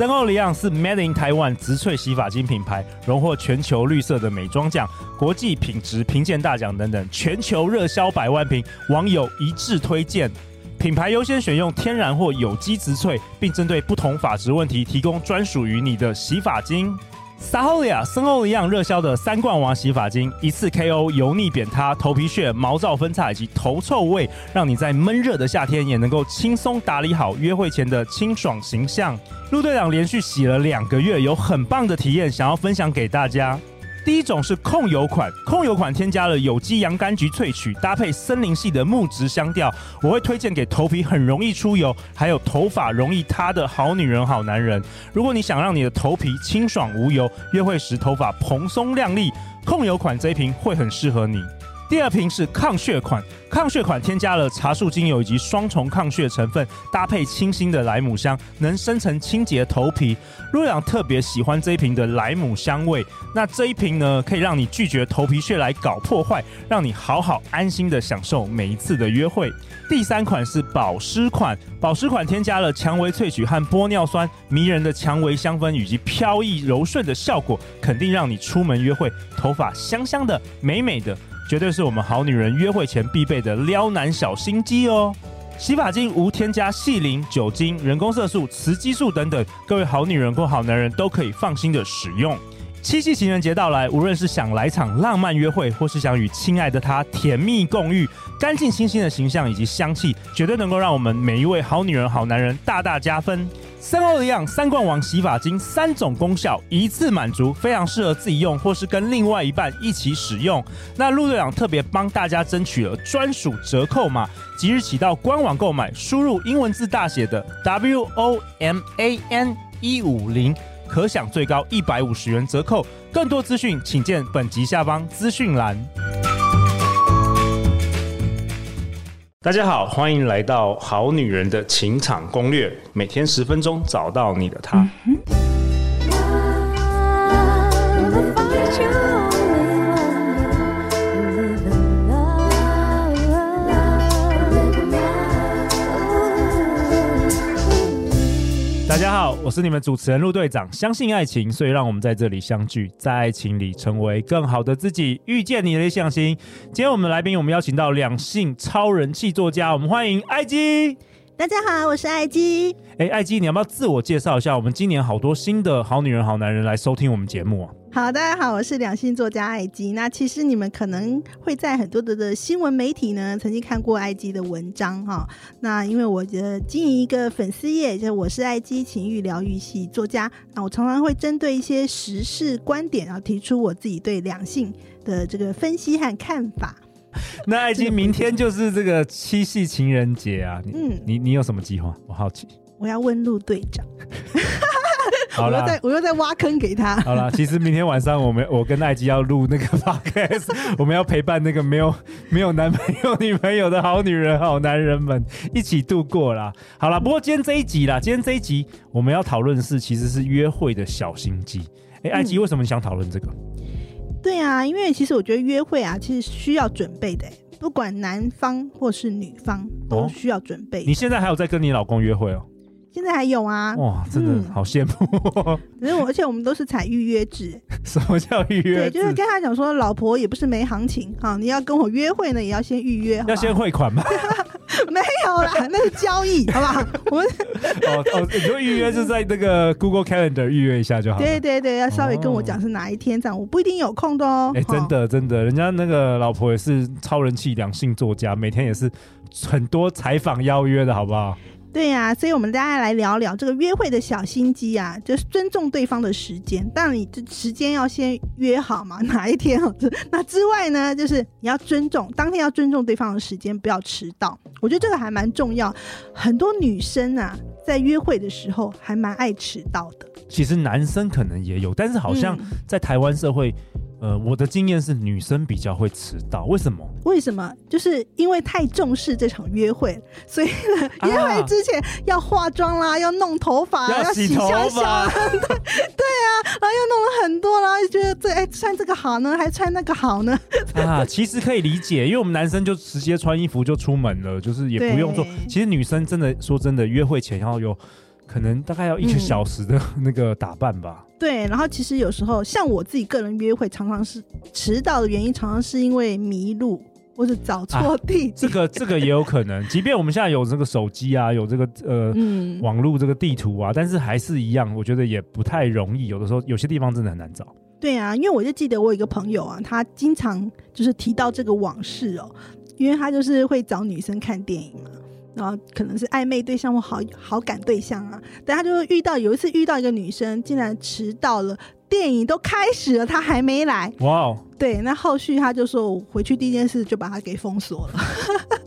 森欧里昂是 Made in Taiwan 植萃洗发精品牌，荣获全球绿色的美妆奖、国际品质评鉴大奖等等，全球热销百万瓶，网友一致推荐。品牌优先选用天然或有机植萃，并针对不同发质问题提供专属于你的洗发精。Saholia 森欧一样热销的三冠王洗发精，一次 KO 油腻扁塌、头皮屑、毛躁分叉以及头臭味，让你在闷热的夏天也能够轻松打理好约会前的清爽形象。陆队长连续洗了两个月，有很棒的体验，想要分享给大家。第一种是控油款，控油款添加了有机洋甘菊萃取，搭配森林系的木质香调，我会推荐给头皮很容易出油，还有头发容易塌的好女人、好男人。如果你想让你的头皮清爽无油，约会时头发蓬松亮丽，控油款这一瓶会很适合你。第二瓶是抗屑款，抗屑款添加了茶树精油以及双重抗屑成分，搭配清新的莱姆香，能深层清洁头皮。陆阳特别喜欢这一瓶的莱姆香味。那这一瓶呢，可以让你拒绝头皮屑来搞破坏，让你好好安心的享受每一次的约会。第三款是保湿款，保湿款添加了蔷薇萃取和玻尿酸，迷人的蔷薇香氛以及飘逸柔顺的效果，肯定让你出门约会头发香香的、美美的。绝对是我们好女人约会前必备的撩男小心机哦！洗发精无添加细磷、酒精、人工色素、雌激素等等，各位好女人或好男人都可以放心的使用。七夕情人节到来，无论是想来场浪漫约会，或是想与亲爱的他甜蜜共浴，干净清新的形象以及香气，绝对能够让我们每一位好女人、好男人大大加分。三欧黎漾三冠王洗发精，三种功效一次满足，非常适合自己用或是跟另外一半一起使用。那陆队长特别帮大家争取了专属折扣码，即日起到官网购买，输入英文字大写的 W O M A N 一五零，可享最高一百五十元折扣。更多资讯请见本集下方资讯栏。大家好，欢迎来到《好女人的情场攻略》，每天十分钟，找到你的他。嗯家好，我是你们主持人陆队长。相信爱情，所以让我们在这里相聚，在爱情里成为更好的自己，遇见你的理想型。今天我们来宾，我们邀请到两性超人气作家，我们欢迎艾姬。大家好，我是艾姬。哎，艾姬，你要不要自我介绍一下？我们今年好多新的好女人、好男人来收听我们节目啊。好，大家好，我是两性作家艾姬。那其实你们可能会在很多的的新闻媒体呢，曾经看过艾姬的文章哈。那因为我觉得经营一个粉丝页，就是我是艾姬情欲疗愈系作家。那我常常会针对一些时事观点，然后提出我自己对两性的这个分析和看法。那艾姬，明天就是这个七夕情人节啊，你嗯，你你有什么计划？我好奇。我要问陆队长。好了，我又在我又在挖坑给他。好了，其实明天晚上我们我跟艾姬要录那个 podcast，我们要陪伴那个没有没有男朋友女朋友的好女人好男人们一起度过啦。好了，不过今天这一集啦，今天这一集我们要讨论的是其实是约会的小心机。哎、欸，艾姬，为什么你想讨论这个？对啊，因为其实我觉得约会啊，其实需要准备的，不管男方或是女方都需要准备。哦。你现在还有在跟你老公约会哦？现在还有啊！哇，真的好羡慕。因、嗯、而且我们都是采预约制。什么叫预约？对，就是跟他讲说，老婆也不是没行情哈，你要跟我约会呢，也要先预约，要先汇款吗？没有啦，那是交易，好不好？我们哦哦，你说预约是在那个 Google Calendar 预约一下就好。对对对，要稍微跟我讲是哪一天这样，我不一定有空的哦。哎、欸，真的真的，人家那个老婆也是超人气两性作家，每天也是很多采访邀约的，好不好？对呀、啊，所以我们大家来聊聊这个约会的小心机啊，就是尊重对方的时间。当然，你这时间要先约好嘛，哪一天？那之外呢，就是你要尊重当天要尊重对方的时间，不要迟到。我觉得这个还蛮重要。很多女生啊，在约会的时候还蛮爱迟到的。其实男生可能也有，但是好像在台湾社会。嗯呃，我的经验是女生比较会迟到，为什么？为什么？就是因为太重视这场约会，所以呢，啊、约会之前要化妆啦，要弄头发，要洗香香，对对啊，然后又弄了很多啦，就觉得这哎穿这个好呢，还穿那个好呢？啊，其实可以理解，因为我们男生就直接穿衣服就出门了，就是也不用做。其实女生真的说真的，约会前要有。可能大概要一个小时的 那个打扮吧。嗯、对，然后其实有时候像我自己个人约会，常常是迟到的原因，常常是因为迷路或者找错地、啊。这个这个也有可能，即便我们现在有这个手机啊，有这个呃、嗯、网络这个地图啊，但是还是一样，我觉得也不太容易。有的时候有些地方真的很难找。对啊，因为我就记得我有一个朋友啊，他经常就是提到这个往事哦，因为他就是会找女生看电影嘛。然后可能是暧昧对象或好好感对象啊，但他就遇到有一次遇到一个女生，竟然迟到了，电影都开始了，他还没来。哇哦！对，那后续他就说，我回去第一件事就把他给封锁了。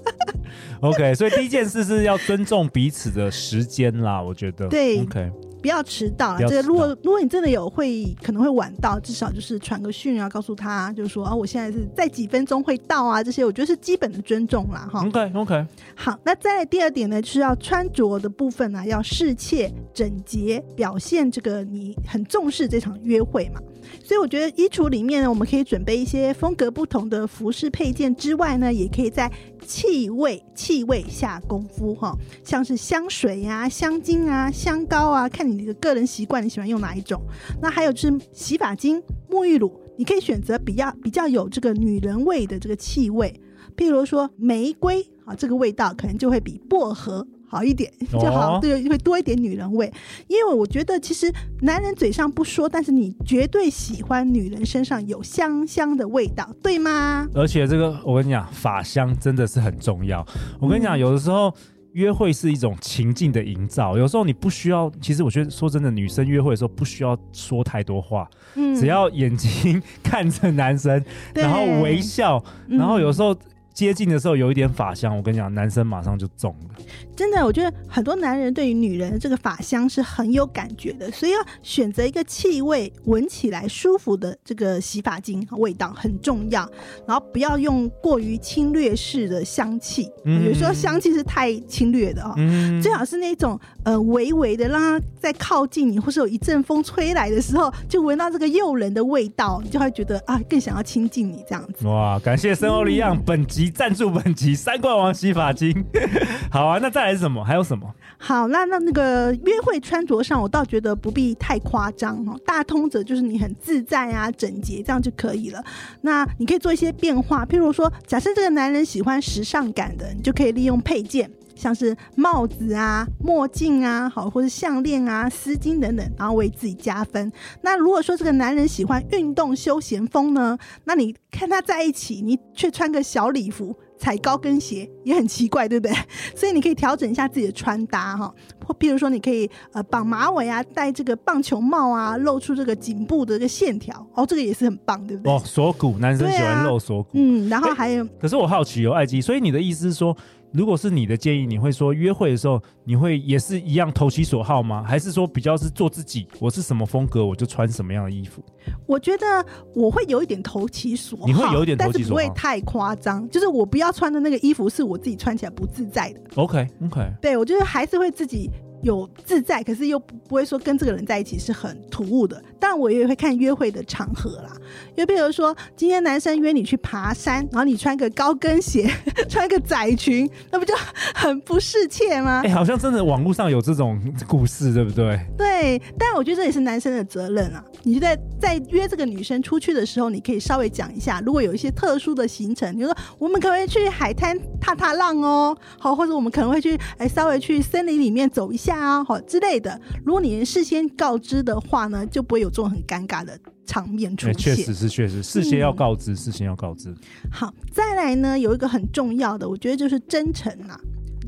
OK，所以第一件事是要尊重彼此的时间啦，我觉得。对，OK。不要迟到，这个如果如果你真的有会可能会晚到，至少就是传个讯啊，告诉他就是说啊，我现在是在几分钟会到啊，这些我觉得是基本的尊重啦，哈。OK OK。好，那再来第二点呢，就是要穿着的部分呢、啊，要适切整洁，表现这个你很重视这场约会嘛。所以我觉得衣橱里面呢，我们可以准备一些风格不同的服饰配件之外呢，也可以在气味气味下功夫哈，像是香水呀、香精啊、香膏啊，看你的个人习惯，你喜欢用哪一种？那还有就是洗发精、沐浴乳，你可以选择比较比较有这个女人味的这个气味，譬如说玫瑰啊，这个味道可能就会比薄荷。好一点就好，对，会多一点女人味。因为我觉得，其实男人嘴上不说，但是你绝对喜欢女人身上有香香的味道，对吗？而且这个，我跟你讲，法香真的是很重要。我跟你讲，有的时候约会是一种情境的营造，有时候你不需要。其实我觉得，说真的，女生约会的时候不需要说太多话，嗯，只要眼睛 看着男生，然后微笑，然后有时候。接近的时候有一点法香，我跟你讲，男生马上就中了。真的，我觉得很多男人对于女人的这个法香是很有感觉的，所以要选择一个气味闻起来舒服的这个洗发精味道很重要。然后不要用过于侵略式的香气，嗯、有时候香气是太侵略的哦。嗯、最好是那种呃微微的，让它在靠近你，或是有一阵风吹来的时候，就闻到这个诱人的味道，你就会觉得啊，更想要亲近你这样子。哇，感谢森欧利亚本集。赞助本集三冠王洗发精，好啊，那再来是什么？还有什么？好，那那那个约会穿着上，我倒觉得不必太夸张哦，大通则就是你很自在啊、整洁这样就可以了。那你可以做一些变化，譬如说，假设这个男人喜欢时尚感的，你就可以利用配件。像是帽子啊、墨镜啊，好，或者项链啊、丝巾等等，然后为自己加分。那如果说这个男人喜欢运动休闲风呢，那你看他在一起，你却穿个小礼服、踩高跟鞋，也很奇怪，对不对？所以你可以调整一下自己的穿搭哈。或譬如说，你可以呃绑马尾啊，戴这个棒球帽啊，露出这个颈部的这个线条，哦，这个也是很棒，对不对？哦，锁骨，男生喜欢露锁骨。啊，嗯，然后还有，可是我好奇有艾姬，所以你的意思是说？如果是你的建议，你会说约会的时候，你会也是一样投其所好吗？还是说比较是做自己？我是什么风格，我就穿什么样的衣服？我觉得我会有一点投其所好，你会有一点投其所好，但是不会太夸张。就是我不要穿的那个衣服是我自己穿起来不自在的。OK OK，对，我觉得还是会自己。有自在，可是又不会说跟这个人在一起是很突兀的。但我也会看约会的场合啦，因为比如说今天男生约你去爬山，然后你穿个高跟鞋，穿个窄裙，那不就很不适切吗？哎、欸，好像真的网络上有这种故事，对不对？对，但我觉得这也是男生的责任啊。你就在在约这个女生出去的时候，你可以稍微讲一下，如果有一些特殊的行程，比如说我们可能会去海滩踏踏浪哦，好，或者我们可能会去哎稍微去森林里面走一下。啊，好之类的。如果你事先告知的话呢，就不会有这种很尴尬的场面出现。确实是确实，事先要告知，嗯、事先要告知。好，再来呢，有一个很重要的，我觉得就是真诚啊，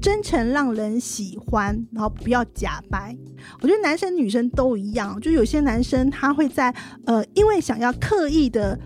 真诚让人喜欢，然后不要假掰。我觉得男生女生都一样，就有些男生他会在呃，因为想要刻意的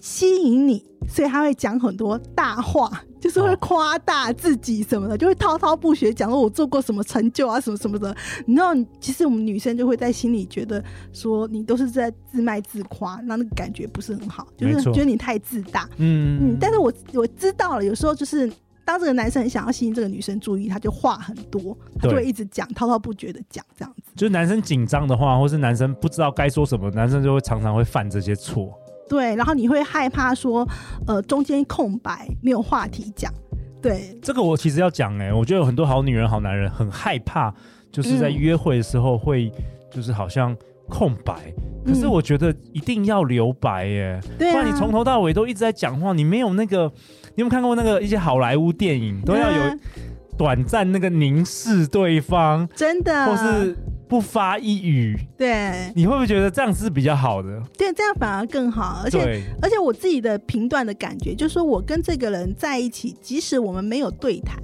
吸引你，所以他会讲很多大话。就是会夸大自己什么的，就会滔滔不绝讲说我做过什么成就啊，什么什么的。你知道，其实我们女生就会在心里觉得说你都是在自卖自夸，那那个感觉不是很好，就是觉得你太自大。嗯嗯。但是我我知道了，有时候就是当这个男生很想要吸引这个女生注意，他就话很多，他就会一直讲滔滔不绝的讲这样子。就是男生紧张的话，或是男生不知道该说什么，男生就会常常会犯这些错。对，然后你会害怕说，呃，中间空白没有话题讲。对，这个我其实要讲哎，我觉得有很多好女人、好男人很害怕，就是在约会的时候会就是好像空白，嗯、可是我觉得一定要留白耶，对啊、不然你从头到尾都一直在讲话，你没有那个，你有没有看过那个一些好莱坞电影都要有短暂那个凝视对方，真的，或是。不发一语，对，你会不会觉得这样是比较好的？对，这样反而更好。而且，而且我自己的评断的感觉，就是说我跟这个人在一起，即使我们没有对谈，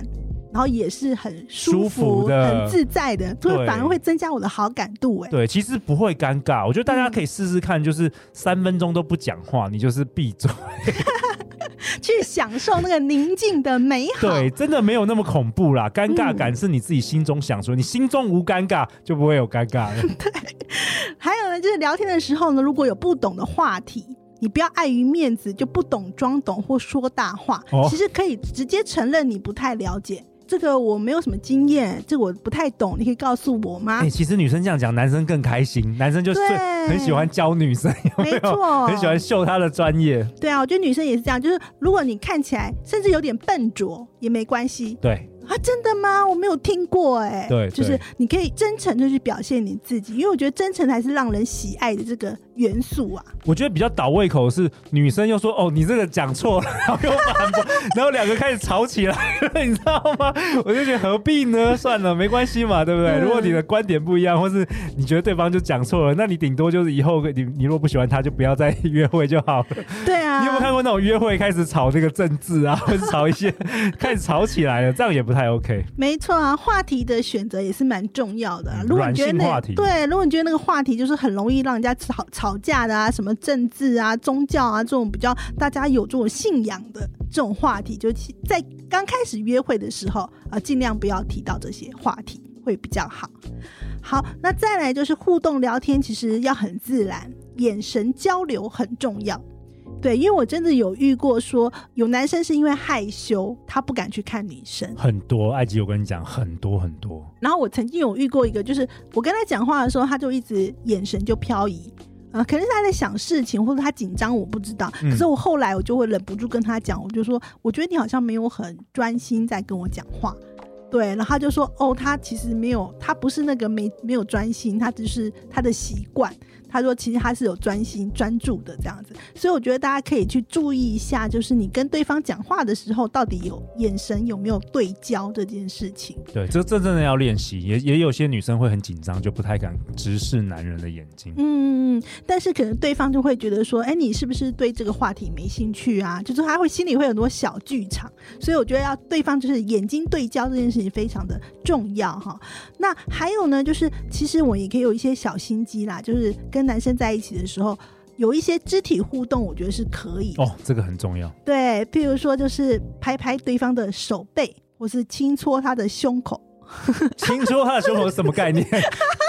然后也是很舒服、的、很自在的，就会反而会增加我的好感度。哎，对，其实不会尴尬。我觉得大家可以试试看，就是三分钟都不讲话，你就是闭嘴。去享受那个宁静的美好，对，真的没有那么恐怖啦。尴尬感是你自己心中想说，嗯、你心中无尴尬，就不会有尴尬了。对，还有呢，就是聊天的时候呢，如果有不懂的话题，你不要碍于面子就不懂装懂或说大话，哦、其实可以直接承认你不太了解。这个我没有什么经验，这个我不太懂，你可以告诉我吗？哎、欸，其实女生这样讲，男生更开心，男生就是很喜欢教女生，有没有？没错，很喜欢秀他的专业。对啊，我觉得女生也是这样，就是如果你看起来甚至有点笨拙也没关系。对。啊，真的吗？我没有听过哎。对，就是你可以真诚的去表现你自己，因为我觉得真诚才是让人喜爱的这个元素啊。我觉得比较倒胃口的是女生又说：“哦，你这个讲错了。”然后又反驳，然后两个开始吵起来了，你知道吗？我就觉得何必呢？算了，没关系嘛，对不对？嗯、如果你的观点不一样，或是你觉得对方就讲错了，那你顶多就是以后你你如果不喜欢他，就不要再约会就好了。对啊。你有没有看过那种约会开始吵这个政治啊，或者吵一些 开始吵起来了，这样也不太 OK。没错啊，话题的选择也是蛮重要的。如果你觉得那对，如果你觉得那个话题就是很容易让人家吵吵架的啊，什么政治啊、宗教啊这种比较大家有这种信仰的这种话题，就在刚开始约会的时候啊，尽量不要提到这些话题会比较好。好，那再来就是互动聊天，其实要很自然，眼神交流很重要。对，因为我真的有遇过说，有男生是因为害羞，他不敢去看女生。很多，埃及，我跟你讲，很多很多。然后我曾经有遇过一个，就是我跟他讲话的时候，他就一直眼神就飘移，啊，可能是他在想事情，或者他紧张，我不知道。可是我后来我就会忍不住跟他讲，我就说，我觉得你好像没有很专心在跟我讲话。对，然后他就说，哦，他其实没有，他不是那个没没有专心，他只是他的习惯。他说：“其实他是有专心专注的这样子，所以我觉得大家可以去注意一下，就是你跟对方讲话的时候，到底有眼神有没有对焦这件事情。对，这这真的要练习。也也有些女生会很紧张，就不太敢直视男人的眼睛。嗯，但是可能对方就会觉得说，哎，你是不是对这个话题没兴趣啊？就是他会心里会有很多小剧场。所以我觉得要对方就是眼睛对焦这件事情非常的重要哈。那还有呢，就是其实我也可以有一些小心机啦，就是跟男生在一起的时候，有一些肢体互动，我觉得是可以哦，这个很重要。对，譬如说，就是拍拍对方的手背，或是轻搓他的胸口。轻搓他的胸口是什么概念？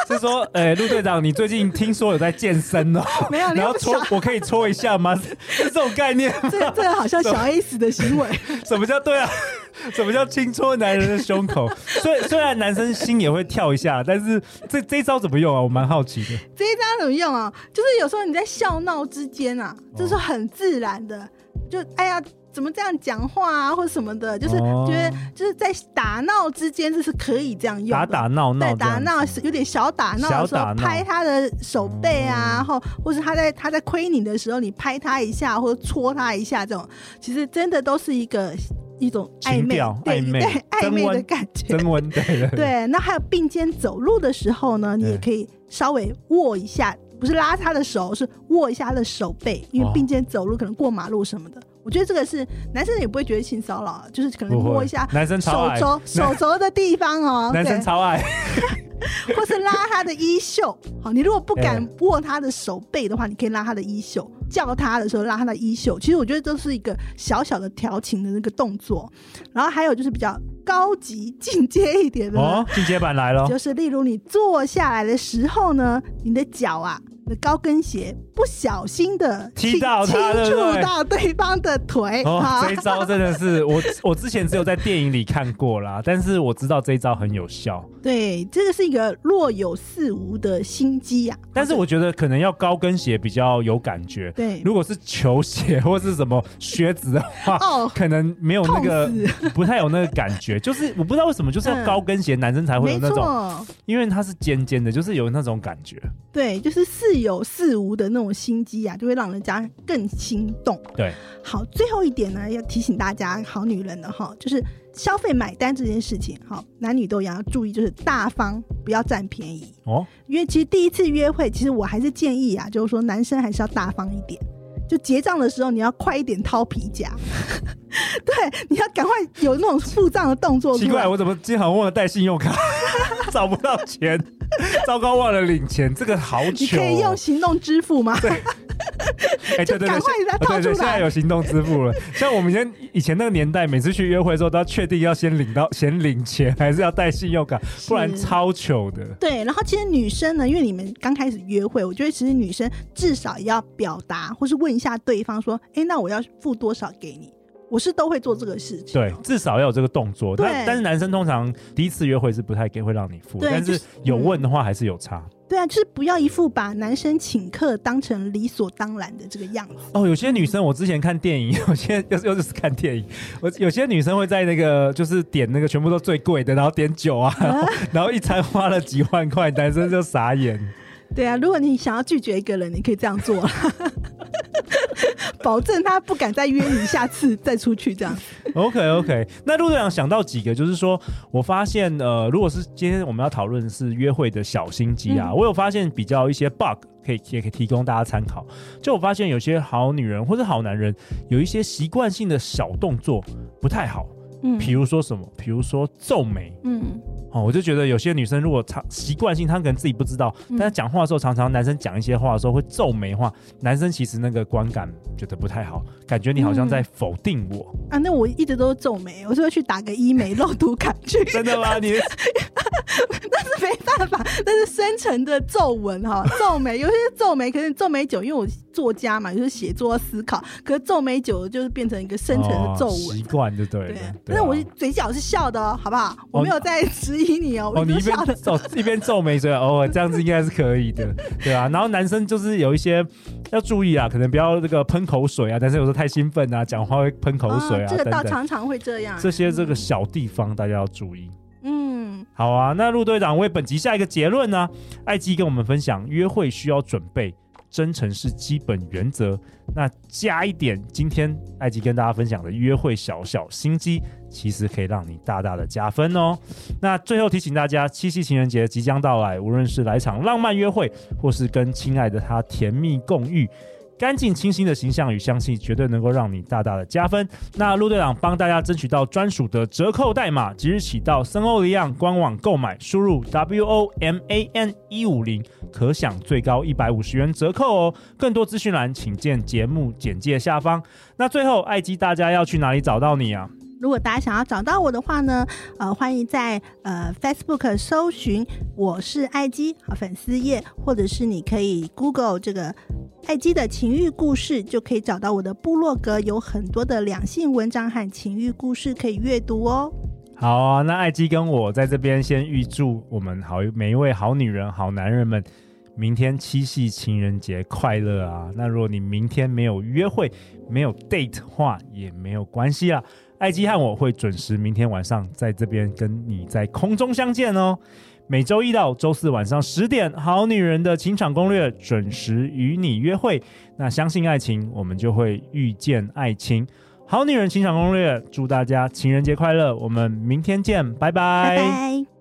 是说，哎、欸，陆队长，你最近听说有在健身哦？没有，然后搓，我可以搓一下吗？是这种概念？这这个好像小 S 的行为。什么叫对啊？什么叫轻戳男人的胸口？虽虽然男生心也会跳一下，但是这这一招怎么用啊？我蛮好奇的。这一招怎么用啊？就是有时候你在笑闹之间啊，就是很自然的，就哎呀。怎么这样讲话啊，或者什么的，就是觉得就是在打闹之间，这是可以这样用的。打打闹闹，对，打闹是有点小打闹的时候，拍他的手背啊，然后或是他在他在亏你的时候，你拍他一下或者戳他一下，这种其实真的都是一个一种暧昧、暧昧、暧昧的感觉。增温，对对。那还有并肩走路的时候呢，你也可以稍微握一下，不是拉他的手，是握一下他的手背，因为并肩走路可能过马路什么的。我觉得这个是男生也不会觉得性骚扰，就是可能摸一下男生手肘手肘的地方哦，男生超爱，或是拉他的衣袖。好，你如果不敢握他的手背的话，你可以拉他的衣袖，叫他的时候拉他的衣袖。其实我觉得这是一个小小的调情的那个动作。然后还有就是比较高级进阶一点的哦，进阶版来了，就是例如你坐下来的时候呢，你的脚啊的高跟鞋不小心的踢到他，轻触到对方的腿。哦，这一招真的是我，我之前只有在电影里看过啦，但是我知道这一招很有效。对，这个是一个若有似无的心机啊。但是我觉得可能要高跟鞋比较有感觉。对，如果是球鞋或是什么靴子的话，哦，可能没有那个，不太有那个感觉。就是我不知道为什么，就是要高跟鞋，男生才会有那种，因为它是尖尖的，就是有那种感觉。对，就是似有似无的那种心机啊，就会让人家更心动。对，好，最后一点呢，要提醒大家，好女人的哈，就是消费买单这件事情，好，男女都一样要注意，就是大方，不要占便宜哦。因为其实第一次约会，其实我还是建议啊，就是说男生还是要大方一点，就结账的时候你要快一点掏皮夹，对，你要赶快有那种付账的动作。奇怪，我怎么经常忘了带信用卡，找不到钱。糟糕，忘了领钱，这个好。你可以用行动支付吗？对，哎、欸，对对对，赶快再掏出来。对对，现在有行动支付了。像我们以前以前那个年代，每次去约会的时候，都要确定要先领到先领钱，还是要带信用卡，不然超糗的。对，然后其实女生呢，因为你们刚开始约会，我觉得其实女生至少要表达，或是问一下对方说：“哎、欸，那我要付多少给你？”我是都会做这个事情，对，至少要有这个动作。但但是男生通常第一次约会是不太给会让你付，但是有问的话还是有差。对啊，就是不要一副把男生请客当成理所当然的这个样子。哦，有些女生我之前看电影，有些又又是看电影，我有些女生会在那个就是点那个全部都最贵的，然后点酒啊，然后，然后一餐花了几万块，男生就傻眼。对啊，如果你想要拒绝一个人，你可以这样做。保证他不敢再约你，下次再出去这样。OK OK，那陆队长想到几个，就是说我发现，呃，如果是今天我们要讨论的是约会的小心机啊，嗯、我有发现比较一些 bug，可以也可以提供大家参考。就我发现有些好女人或者好男人，有一些习惯性的小动作不太好。嗯，比如说什么？比如说皱眉。嗯。哦，我就觉得有些女生如果常习惯性，她可能自己不知道，嗯、但是讲话的时候，常常男生讲一些话的时候会皱眉话，男生其实那个观感觉得不太好，感觉你好像在否定我、嗯、啊。那我一直都是皱眉，我是会去打个医美肉毒杆菌。真的吗？你 没办法，那是深沉的皱纹哈，皱眉有些皱眉，可是皱眉久，因为我作家嘛，就是写作思考，可是皱眉久了就是变成一个深沉的皱纹，习惯、哦、就对了。对，但是我嘴角是笑的哦，好不好？我没有在质疑你哦。哦，你一边皱一边皱眉，所以哦，这样子应该是可以的，对啊。然后男生就是有一些要注意啊，可能不要这个喷口水啊，但是有时候太兴奋啊，讲话会喷口水啊，哦、这个倒常常会这样。这些这个小地方大家要注意。好啊。那陆队长为本集下一个结论呢、啊？艾姬跟我们分享，约会需要准备。真诚是基本原则。那加一点，今天艾姬跟大家分享的约会小小心机，其实可以让你大大的加分哦。那最后提醒大家，七夕情人节即将到来，无论是来场浪漫约会，或是跟亲爱的他甜蜜共浴。干净清新的形象与香气，绝对能够让你大大的加分。那陆队长帮大家争取到专属的折扣代码，即日起到森欧利昂官网购买，输入 W O M A N 一五零，可享最高一百五十元折扣哦。更多资讯栏请见节目简介下方。那最后，艾基，大家要去哪里找到你啊？如果大家想要找到我的话呢，呃，欢迎在呃 Facebook 搜寻我是艾姬和粉丝页，或者是你可以 Google 这个艾姬的情欲故事，就可以找到我的部落格，有很多的两性文章和情欲故事可以阅读哦。好啊，那艾姬跟我在这边先预祝我们好每一位好女人、好男人们，明天七夕情人节快乐啊！那如果你明天没有约会、没有 date 话，也没有关系啊。艾姬和我会准时明天晚上在这边跟你在空中相见哦。每周一到周四晚上十点，《好女人的情场攻略》准时与你约会。那相信爱情，我们就会遇见爱情。《好女人情场攻略》祝大家情人节快乐！我们明天见，拜拜。